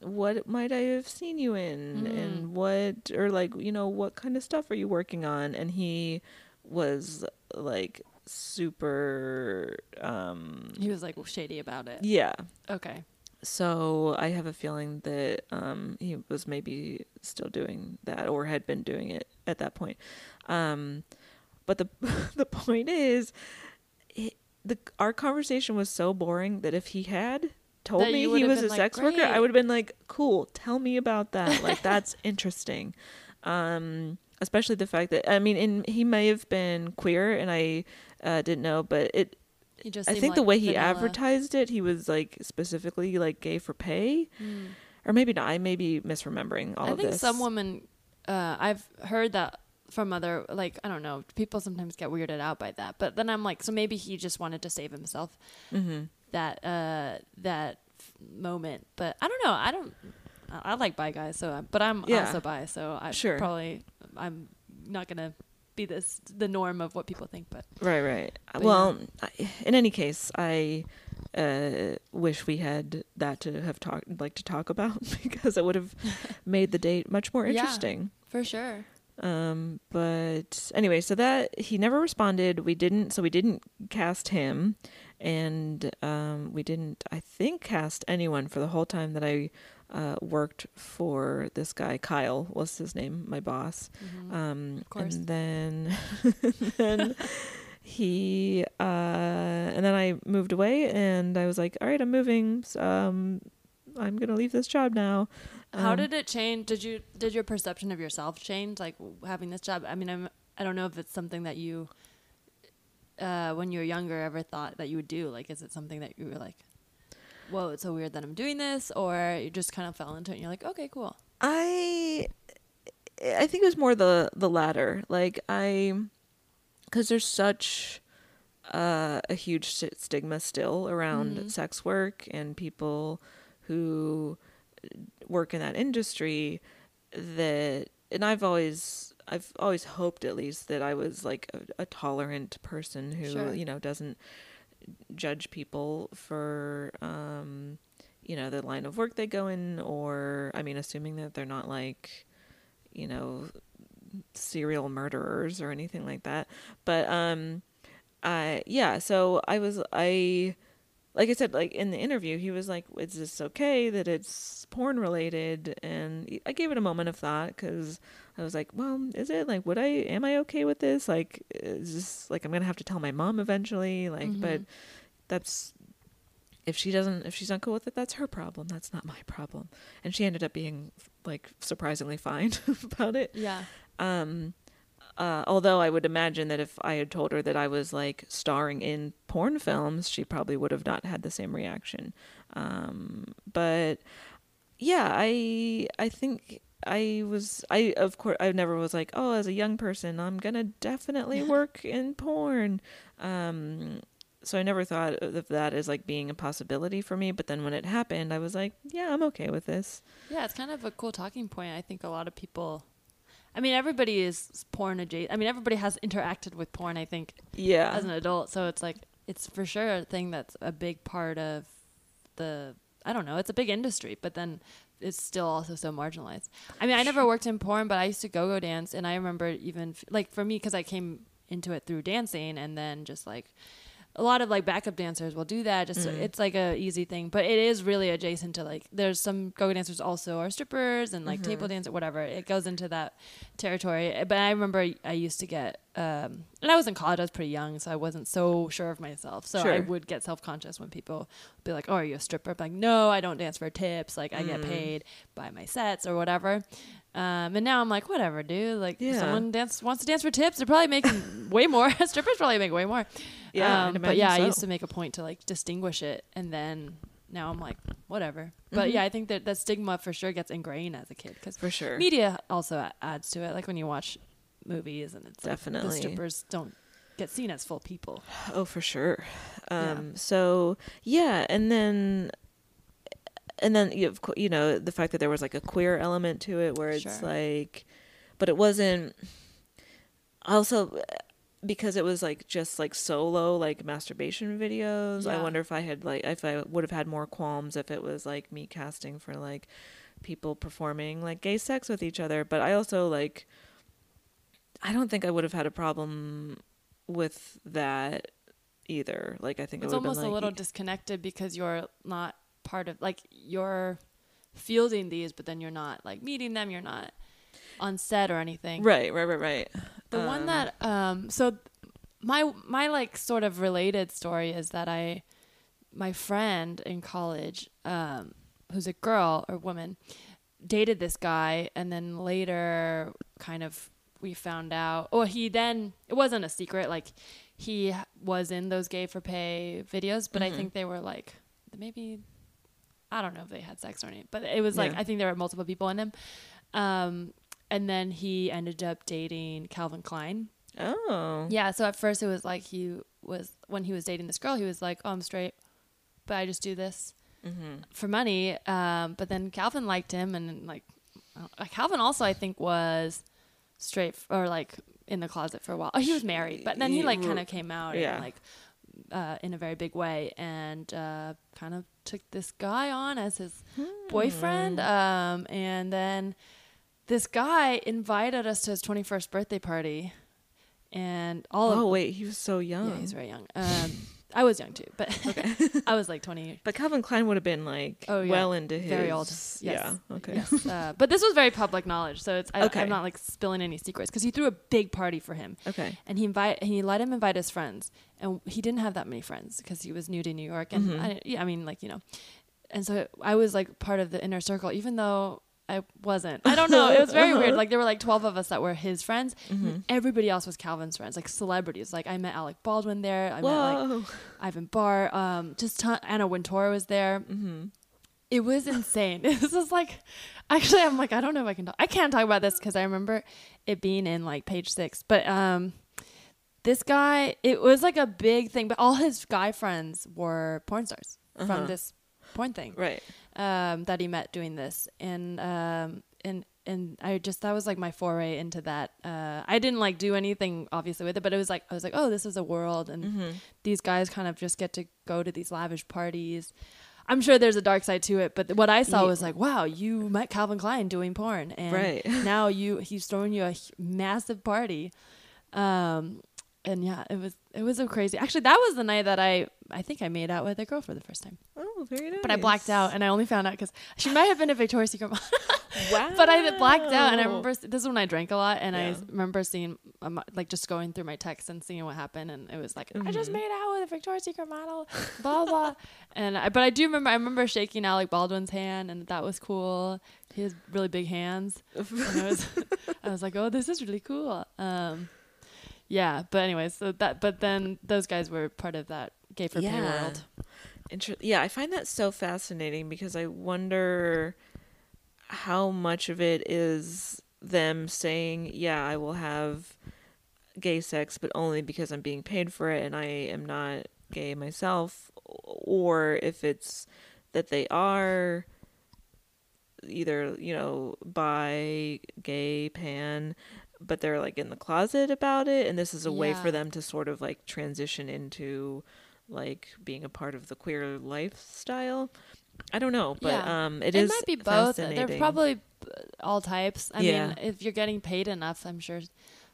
what might I have seen you in, Mm. and what, or like you know, what kind of stuff are you working on?" And he was like super, um, He was like shady about it. yeah. Okay. So I have a feeling that um, he was maybe still doing that or had been doing it at that point. Um, but the the point is, it, the our conversation was so boring that if he had told That me he was a like, sex worker, I would have been like, "Cool, tell me about that. Like that's interesting." Um, especially the fact that I mean, in he may have been queer and I uh, didn't know, but it He just. I think the like way he vanilla. advertised it, he was like specifically like gay for pay, Mm. or maybe not. I may be misremembering all I of think this. some women. Uh, I've heard that from other like I don't know. People sometimes get weirded out by that, but then I'm like, so maybe he just wanted to save himself hmm that uh that f- moment. But I don't know. I don't. I, I like bi guys, so I- but I'm Yeah. also bi, so I Sure. probably I'm not gonna be this the norm of what people think. But Right, right. But well, I, in any case, I uh, wish we had that to have talked like to talk about because it would have made the date much more Yeah. interesting. for sure, Um, but anyway, so that he never responded. We didn't, so we didn't cast him, and um, we didn't, I think, cast anyone for the whole time that I uh, worked for this guy. Kyle was his name, my boss. Mhm. Um, Of course. And then, then he, uh, and then I moved away, and I was like, all right, I'm moving. So, um, I'm gonna leave this job now. How Um, did it change? Did you did your perception of yourself change like having this job? I mean, I'm I don't know if it's something that you uh when you were younger ever thought that you would do. Like is it something that you were like whoa, it's so weird that I'm doing this or you just kind of fell into it and you're like, "Okay, cool." I I think it was more the the latter. Like I cuz there's such uh, a huge st- stigma still around Mhm. sex work and people who work in that industry that and I've always I've always hoped at least that I was like a, a tolerant person who Sure. you know doesn't judge people for um you know the line of work they go in or I mean assuming that they're not like you know serial murderers or anything like that. But um yeah so I was I like I said like in the interview he was like is this okay that it's porn related? And I gave it a moment of thought cuz I was like well is it? Like would I am I okay with this? Like is this like I'm going to have to tell my mom eventually? Like but Mhm. that's if she doesn't if she's not cool with it that's her problem that's not my problem. And she ended up being like surprisingly fine about it. Yeah. um uh, although I would imagine that if I had told her that I was like starring in porn films, she probably would have not had the same reaction. Um, but yeah, I I think I was I of course I never was like oh as a young person I'm gonna definitely work in porn. Um, so I never thought of that as like being a possibility for me. But then when it happened, I was like yeah I'm okay with this. Yeah, it's kind of a cool talking point. I think a lot of people I mean, everybody is porn adjacent. I mean, everybody has interacted with porn, I think, Yeah. as an adult. So it's like, it's for sure a thing that's a big part of the, I don't know, it's a big industry, but then it's still also so marginalized. I mean, I never worked in porn, but I used to go go dance. And I remember even, like, for me, because I came into it through dancing and then just like, a lot of like backup dancers will do that. Just it's like a easy thing, but it is really adjacent to like there's some go-go dancers also are strippers and like table dance or whatever. It goes into that territory. But I remember I used to get, um, and I was in college. I was pretty young, so I wasn't so sure of myself. So I would get self-conscious when people would be like, "Oh, are you a stripper?" I'm like, "No, I don't dance for tips. Like I Mm. get paid by my sets or whatever." Um, and now I'm like, whatever, dude. Like, Yeah. someone dance wants to dance for tips, they're probably making way more. Strippers probably make way more. Yeah, Um, but yeah, I used to make a point to like distinguish it, and then now I'm like, whatever. But Mm-hmm. yeah, I think that that stigma for sure gets ingrained as a kid because For sure. media also adds to it. Like when you watch movies and it's like, Definitely. the strippers don't get seen as full people. Oh, for sure. Yeah. Um, So yeah, and then and then you of you know the fact that there was like a queer element to it, where it's Sure. like, but it wasn't. Also, because it was like just like solo like masturbation videos. I wonder if I had like if I would have had more qualms if it was like me casting for like people performing like gay sex with each other. But I also like. I don't think I would have had a problem with that either. Like I think It's it would almost been like a little disconnected because you're not part of like you're fielding these, but then you're not like meeting them. You're not on set or anything. right, right, right, right. The one Um, that um so my my like sort of related story is that I my friend in college um who's a girl or woman dated this guy and then later kind of we found out or he then it wasn't a secret like he was in those gay for pay videos but Mm-hmm. I think they were like maybe I don't know if they had sex or anything but it was like Yeah. I think there were multiple people in them um and then he ended up dating Calvin Klein. Oh, Yeah, so at first it was like he was when he was dating this girl, he was like, "Oh, I'm straight, but I just do this Mm-hmm. for money." Um, but then Calvin liked him, and like uh, Calvin also I think was straight f- or like in the closet for a while. Oh, he was married, but then he like kind of came out Yeah. and like uh, in a very big way and uh, kind of took this guy on as his boyfriend. Um, and then this guy invited us to his 21st birthday party, and all oh of wait, he was so young. yeah, he's very young. Um, I was young too, but okay. I was like 20. But Calvin Klein would have been like Oh, yeah. well into his Very old. Yes. Yeah. Okay. Yes, uh, but this was very public knowledge, so it's I, Okay. I'm not like spilling any secrets because he threw a big party for him. Okay. and he invite he let him invite his friends and he didn't have that many friends because he was new to new york and Mm-hmm. I, yeah, I mean like you know and so i was like part of the inner circle even though i wasn't i don't know it was very weird like there were like 12 of us that were his friends Mm-hmm. everybody else was calvin's friends like celebrities like i met alec baldwin there i met like ivan barr um just ton- anna wintour was there Mm-hmm. it was insane. This is like, actually, I'm like, I don't know if I can talk. I can't talk about this because I remember it being in like page six. But um, this guy, it was like a big thing. But all his guy friends were porn stars Uh-huh. from this porn thing Right. um, that he met doing this, and um, and and I just that was like my foray into that. Uh, I didn't like do anything obviously with it, but it was like I was like, oh, this is a world, and Mm-hmm. these guys kind of just get to go to these lavish parties. I'm sure there's a dark side to it, but what I saw was like, wow, you met Calvin Klein doing porn, and Right. now you he's throwing you a massive party. Um, and yeah, it was it was a crazy. Actually, that was the night that I I think I made out with a girl for the first time, Oh, very nice. but I blacked out, and I only found out because she might have been a Victoria's Secret model. Wow. but I blacked out, and I remember this is when I drank a lot, and I remember seeing um, like just going through my texts and seeing what happened, and it was like I just Mhm. made out with a Victoria's Secret model, blah blah, and I, but I do remember I remember shaking Alec Baldwin's hand, and that was cool. He has really big hands, and I was I was like, oh, this is really cool. Um, yeah, but anyways, so that but then those guys were part of that gay for pay world. Inter- yeah, I find that so fascinating because I wonder how much of it is them saying, "Yeah, I will have gay sex, but only because I'm being paid for it and I am not gay myself," or if it's that they are either, you know, bi, gay, pan, but they're like in the closet about it and this is a way for them to sort of like transition into like being a part of the queer lifestyle. I don't know, but Yeah. um it it is might be both. They're probably all types. I Yeah. mean, if you're getting paid enough, I'm sure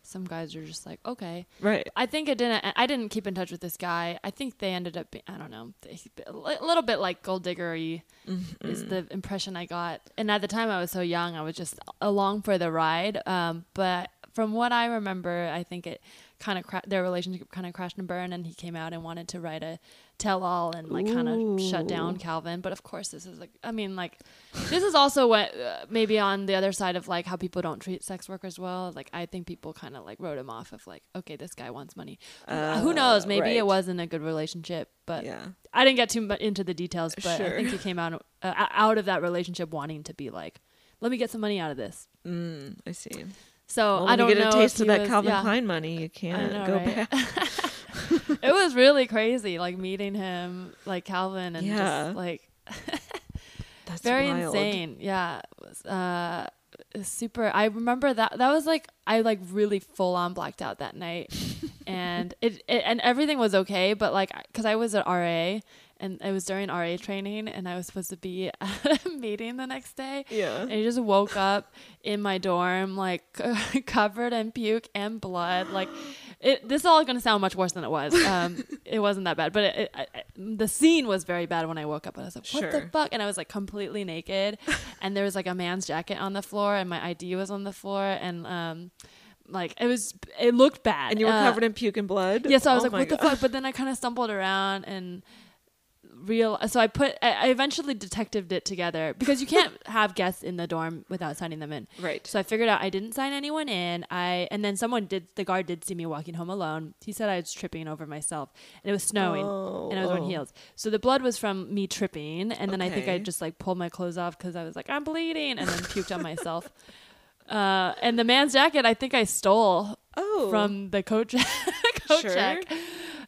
some guys are just like, okay. Right. I think it didn't. I didn't keep in touch with this guy. I think they ended up. Being, I don't know. they- A little bit like gold diggery Mm-hmm. is the impression I got. And at the time, I was so young. I was just along for the ride. Um, but from what I remember, I think it kind of cra- their relationship kind of crashed and burned. And he came out and wanted to write a tell-all and like kind of shut down Calvin. But of course, this is like. I mean, like this is also what uh, maybe on the other side of like how people don't treat sex workers well. Like I think people kind of like wrote him off of like, okay, this guy wants money. Who knows? Maybe right. it wasn't a good relationship, but Yeah. I didn't get too much into the details. But I think he came out uh, out of that relationship wanting to be like, let me get some money out of this. Mm, I see. So Well, I don't you get a taste of that was- Calvin yeah. Klein money, you can't know, go right? back. it was really crazy, like meeting him, like Calvin, and Yeah. just like That's very wild. insane. Yeah, uh, super. I remember that. That was like I like really full on blacked out that night, and it, it and everything was okay. But like, because I was at RA. And it was during RA training, and I was supposed to be at a meeting the next day. Yeah. And I just woke up in my dorm, like covered in puke and blood. Like, it, this is all going to sound much worse than it was. Um, it wasn't that bad, but it, it, I, the scene was very bad when I woke up. And I was like, "What the fuck?" And I was like completely naked, and there was like a man's jacket on the floor, and my ID was on the floor, and um, like it was, it looked bad. And you were Uh, covered in puke and blood? yeah, so I was Oh like, what the fuck? But then I kind of stumbled around and real. So I put, I eventually detectived it together because you can't have guests in the dorm without signing them in. Right. So I figured out I didn't sign anyone in. I and then someone did. The guard did see me walking home alone. He said I was tripping over myself, and it was snowing, Oh, and I was oh. heels. So the blood was from me tripping, and then I think I just like pulled my clothes off because I was like I'm bleeding, and then puked on myself. Uh, and the man's jacket, I think I stole Oh. from the coat check. coat Sure. check.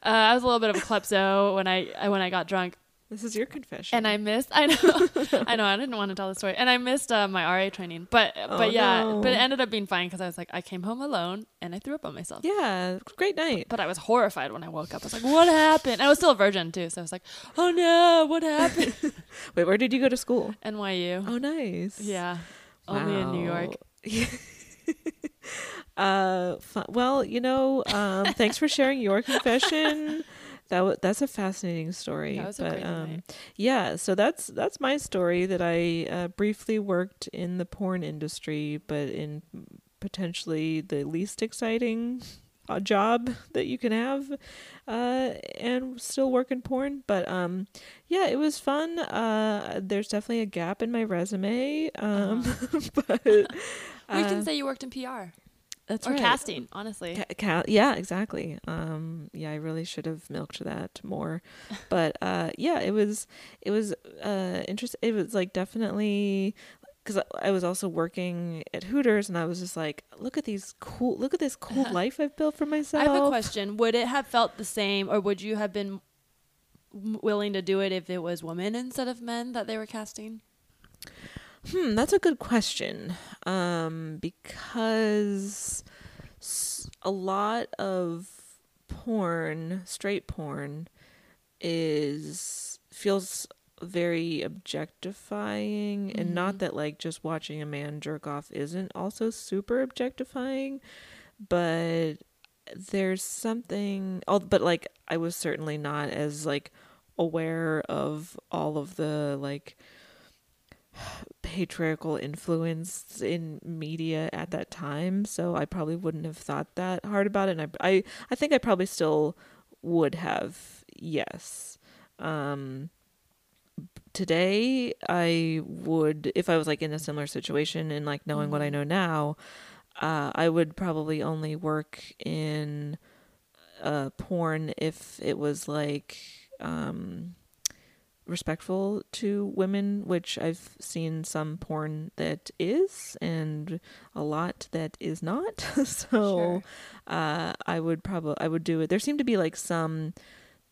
Uh, I was a little bit of a klepto when I when I got drunk, This is your confession. and I missed. I know, I know. I didn't want to tell the story, and I missed uh, my RA training. But Oh, but yeah, no. but it ended up being fine because I was like I came home alone and I threw up on myself. Yeah, great night. But I was horrified when I woke up. I was like, "What happened?" I was still a virgin too, so I was like, "Oh no, what happened?" Wait, where did you go to school? NYU. Oh, nice. Yeah, only in New York. Uh, fu- well, you know, um, thanks for sharing your confession. That w- that's a fascinating story. That was a great um, night. yeah, so that's that's my story. That I uh, briefly worked in the porn industry, but in potentially the least exciting uh, job that you can have, uh, and still work in porn. But um, yeah, it was fun. Uh, there's definitely a gap in my resume. Um, but we uh, can say you worked in PR that's or right. casting. Honestly, Ca- ca- yeah, exactly. Um, yeah, I really should have milked that more, but uh, yeah, it was it was uh interesting. It was like definitely because I was also working at Hooters, and I was just like, look at these cool, look at this cool life I've built for myself. I have a question. Would it have felt the same, or would you have been willing to do it if it was women instead of men that they were casting? Hmm, that's a good question. Um, because a lot of porn, straight porn, is feels very objectifying, and not that like just watching a man jerk off isn't also super objectifying, but there's something. Oh, but like I was certainly not as like aware of all of the like patriarchal influence in media at that time so i probably wouldn't have thought that hard about it and i i, I think i probably still would have yes. Um today i would if i was like in a similar situation and like knowing what i know now uh i would probably only work in uh porn if it was like um respectful to women, which I've seen some porn that is, and a lot that is not. so, Sure. uh, I would probably I would do it. There seem to be like some,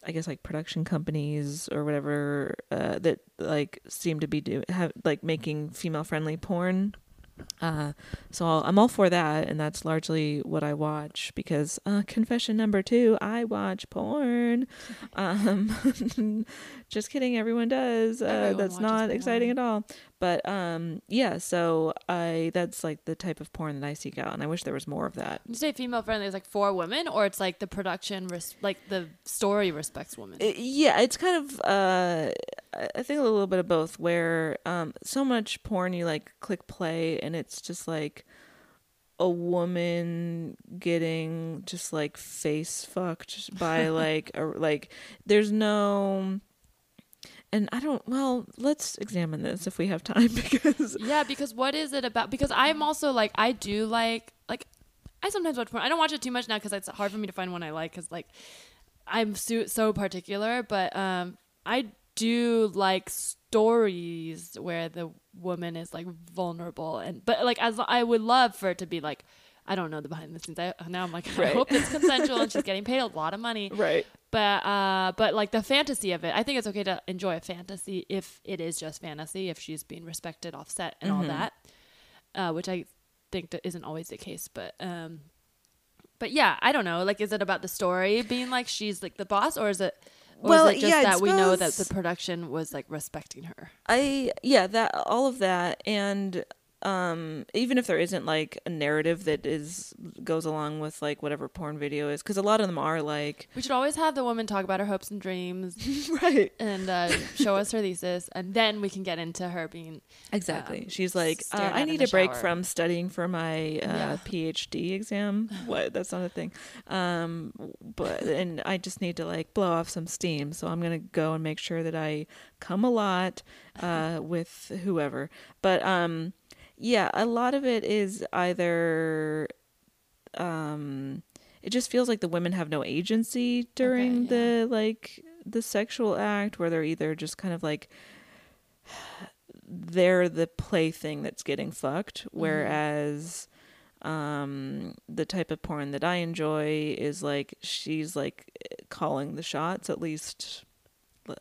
I guess like production companies or whatever uh, that like seem to be do have like making female friendly porn. Uh, so I'll, I'm all for that, and that's largely what I watch because uh, confession number two, I watch porn. Um, just kidding, everyone does. Uh, Everyone that's not exciting porn. at all. But um, yeah. So I that's like the type of porn that I seek out, and I wish there was more of that. You say female friendly is like for women, or it's like the production, res- like the story respects women. I- yeah, it's kind of uh, I I think a little bit of both. Where um, so much porn, you like click play, and it's just like a woman getting just like face fucked by like a like. There's no. And I don't. Well, let's examine this if we have time because yeah, because what is it about? Because I'm also like I do like like I sometimes watch porn. I don't watch it too much now because it's hard for me to find one I like because like I'm so, so particular. But um, I do like stories where the woman is like vulnerable and but like as I would love for it to be like I don't know the behind the scenes. I, now I'm like I hope it's consensual and she's getting paid a lot of money right. But uh but like the fantasy of it i think it's okay to enjoy a fantasy if it is just fantasy if she's being respected offset and all that uh which i think that isn't always the case but um but yeah i don't know like is it about the story being like she's like the boss or is it or Well, is it just yeah, that we know that the production was like respecting her? I yeah that all of that and um even if there isn't like a narrative that is goes along with like whatever porn video is because a lot of them are like we should always have the woman talk about her hopes and dreams right. and uh, show us her thesis and then we can get into her being exactly. um, she's like uh, i need a break shower. from studying for my uh, Yeah. phd exam. What? That's not a thing. Um but and i just need to like blow off some steam so i'm gonna go and make sure that i come a lot uh with whoever. But um yeah a lot of it is either um it just feels like the women have no agency during Okay, the like the sexual act where they're either just kind of like they're the plaything that's getting fucked whereas um the type of porn that I enjoy is like she's like calling the shots at least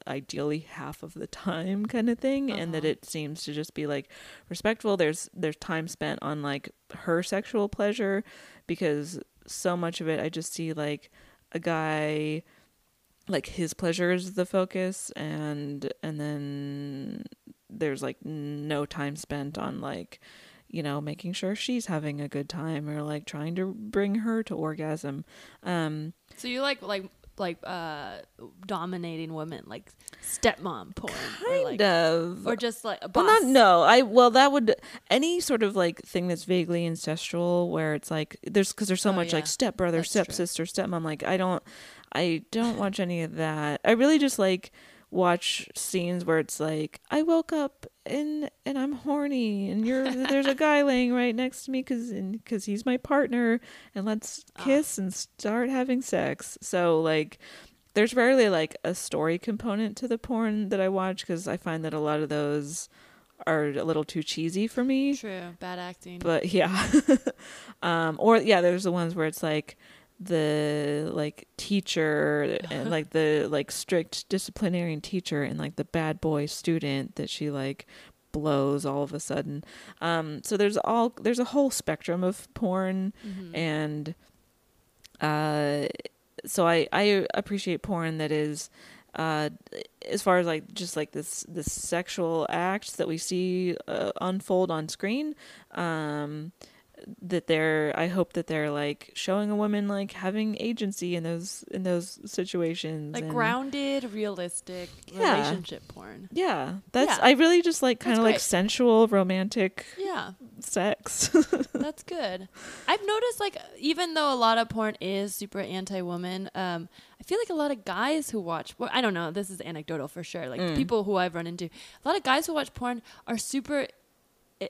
ideally half of the time kind of thing and that Uh-huh. it seems to just be like respectful there's there's time spent on like her sexual pleasure because so much of it I just see like a guy like his pleasure is the focus and and then there's like no time spent on like you know making sure she's having a good time or like trying to bring her to orgasm um So you like like like uh dominating women, like stepmom porn, or kind like, of or just like a well boss. not no i well that would any sort of like thing that's vaguely incestual where it's like there's because there's so Oh, much like stepbrother That's true. stepsister stepmom like i don't i don't watch any of that i really just like watch scenes where it's like i woke up and and i'm horny and you're there's a guy laying right next to me because because he's my partner and let's Ah. kiss and start having sex so like there's rarely like a story component to the porn that I watch because I find that a lot of those are a little too cheesy for me. True, bad acting. But yeah, um, or yeah, there's the ones where it's like the like teacher and like the like strict disciplinarian teacher and like the bad boy student that she like blows all of a sudden. Um, so there's all there's a whole spectrum of porn Mhm. and uh so i i appreciate porn that is uh as far as like just like this this sexual act that we see uh, unfold on screen um that they're i hope that they're like showing a woman like having agency in those in those situations like and- grounded, realistic Yeah. relationship porn. yeah that's Yeah. i really just like kind of like sensual romantic Yeah, sex that's good. I've noticed like even though a lot of porn is super anti-woman, um, I feel like a lot of guys who watch. Well, I don't know. This is anecdotal for sure. Like Mm. people who I've run into, a lot of guys who watch porn are super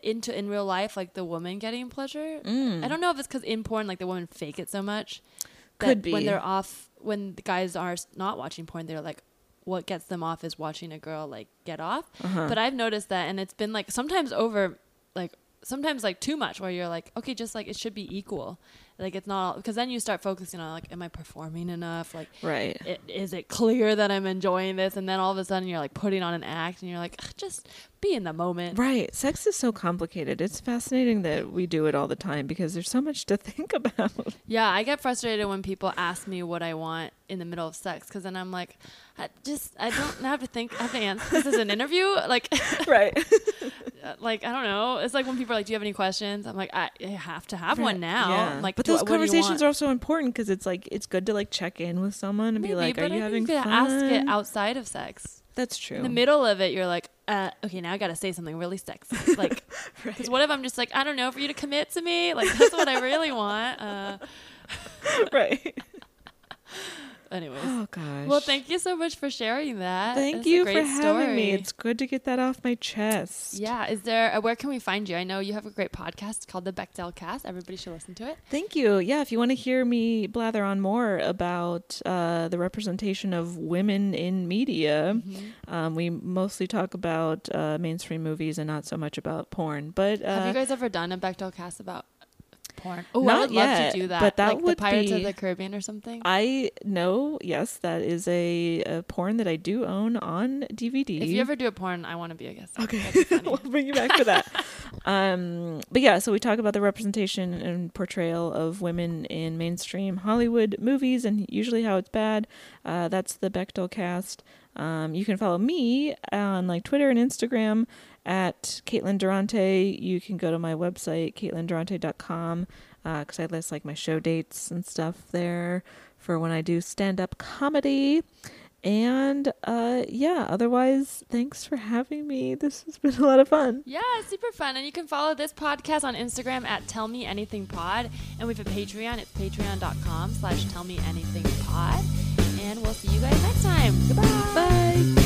into in real life like the woman getting pleasure. I don't know if it's because in porn like the women fake it so much. Could when they're off when the guys are not watching porn, they're like. What gets them off is watching a girl like get off. Uh-huh. But I've noticed that, and it's been like sometimes over, like sometimes like too much, where you're like, okay, just like it should be equal. Like it's not because then you start focusing on like, am I performing enough? Like, right it, is it clear that I'm enjoying this? And then all of a sudden you're like putting on an act, and you're like, just be in the moment. Right. Sex is so complicated. It's fascinating that we do it all the time because there's so much to think about. Yeah, I get frustrated when people ask me what I want in the middle of sex because then I'm like, I just I don't have to think. I have to answer. This is an interview. Like, Right. like I don't know. It's like when people are like, "Do you have any questions?" I'm like, "I, I have to have one now." Yeah. Like, but those conversations are also important because it's like it's good to like check in with someone and be like, "Are you I having fun?" ask it outside of sex. That's true. In the middle of it, you're like, uh, "Okay, now I got to say something really sexy." Like, because what if I'm just like, "I don't know, for you to commit to me?" Like that's what I really want. Uh, right. anyways. Oh gosh. Well, thank you so much for sharing that. Thank you for having me. It's good to get that off my chest. Yeah. Is there? Uh, where can we find you? I know you have a great podcast called the Bechdel Cast. Everybody should listen to it. Thank you. Yeah, if you want to hear me blather on more about uh, the representation of women in media, Mm-hmm. um, we mostly talk about uh, mainstream movies and not so much about porn. But uh, have you guys ever done a Bechdel Cast about porn? Oh, I would love to do that. but that like would the Pirates of the Caribbean or something. I know, yes, that is a, a porn that I do own on DVD. if you ever do a porn, I want to be a guest. Okay, be we'll bring you back for that. um, but yeah, so we talk about the representation and portrayal of women in mainstream Hollywood movies, and usually how it's bad. Uh, that's the Bechdel cast. Um, you can follow me on like Twitter and Instagram at Caitlin Durante. You can go to my website CaitlinDurante.com because I list like my show dates and stuff there for when I do stand up comedy. And uh, yeah, otherwise, thanks for having me. This has been a lot of fun. Yeah, super fun. And you can follow this podcast on Instagram at Tell Me Anything Pod. And we have a Patreon. It's patreon.com slash Tell Me Anything Pod. And we'll see you guys next time. Goodbye. Bye.